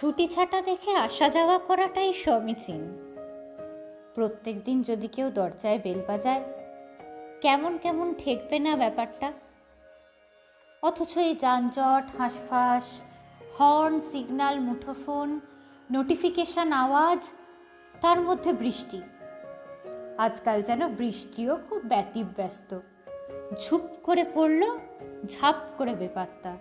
ছুটি ছাটা দেখে আসা যাওয়া করাটাই সমীচীন। প্রত্যেক দিন যদি কেউ দরজায় বেল বাজায়, কেমন কেমন ঠেকবে না ব্যাপারটা? অথচ এই যানজট, হাঁসফাঁস, হর্ন সিগন্যাল মুঠোফোন, নোটিফিকেশন আওয়াজ, তার মধ্যে বৃষ্টি। আজকাল যেন বৃষ্টিও খুব ব্যতিব্যস্ত। ঝুপ করে পড়ল, ঝাপ করে বেপাত্তা।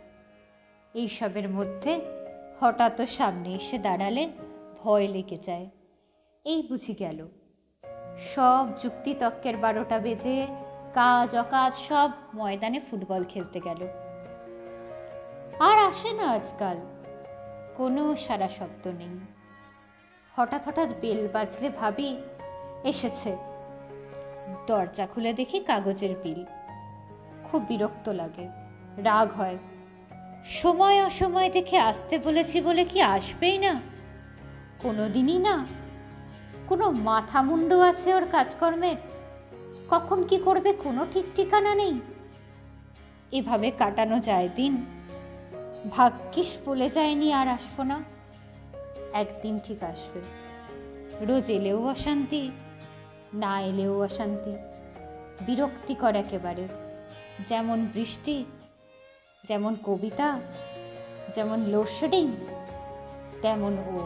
এইসবের মধ্যে হঠাৎ সামনে এসে দাঁড়ালে ভয় লেগে যায়। এই বুঝি গেল। সব যুক্তিতক্কের বারোটা বেজে কাজ অকাজ সব ময়দানে ফুটবল খেলতে গেল। আর আসে না আজকাল। কোনো সারা শব্দ নেই। হঠাৎ হঠাৎ বেল বাজলে ভাবি, এসেছে। দরজা খুলে দেখি কাগজের বিল। খুব বিরক্ত লাগে, রাগ হয়। সময় অসময় দেখে আসতে বলেছি বলে কি আসবেই না? কোনো দিনই না। কোনো মাথা মুন্ডু আছে ওর কাজকর্মের? কখন কি করবে কোনো ঠিক ঠিকানা নেই। এভাবে কাটানো যায় দিন। ভাগ্যিস বলে যায়নি আর আসব না। একদিন ঠিক আসবে। রোজ এলেও অশান্তি, না এলেও অশান্তি। বিরক্তিকর একেবারে। যেমন বৃষ্টি যেমন কবিতা যেমন লোডশেডিং তেমন ও।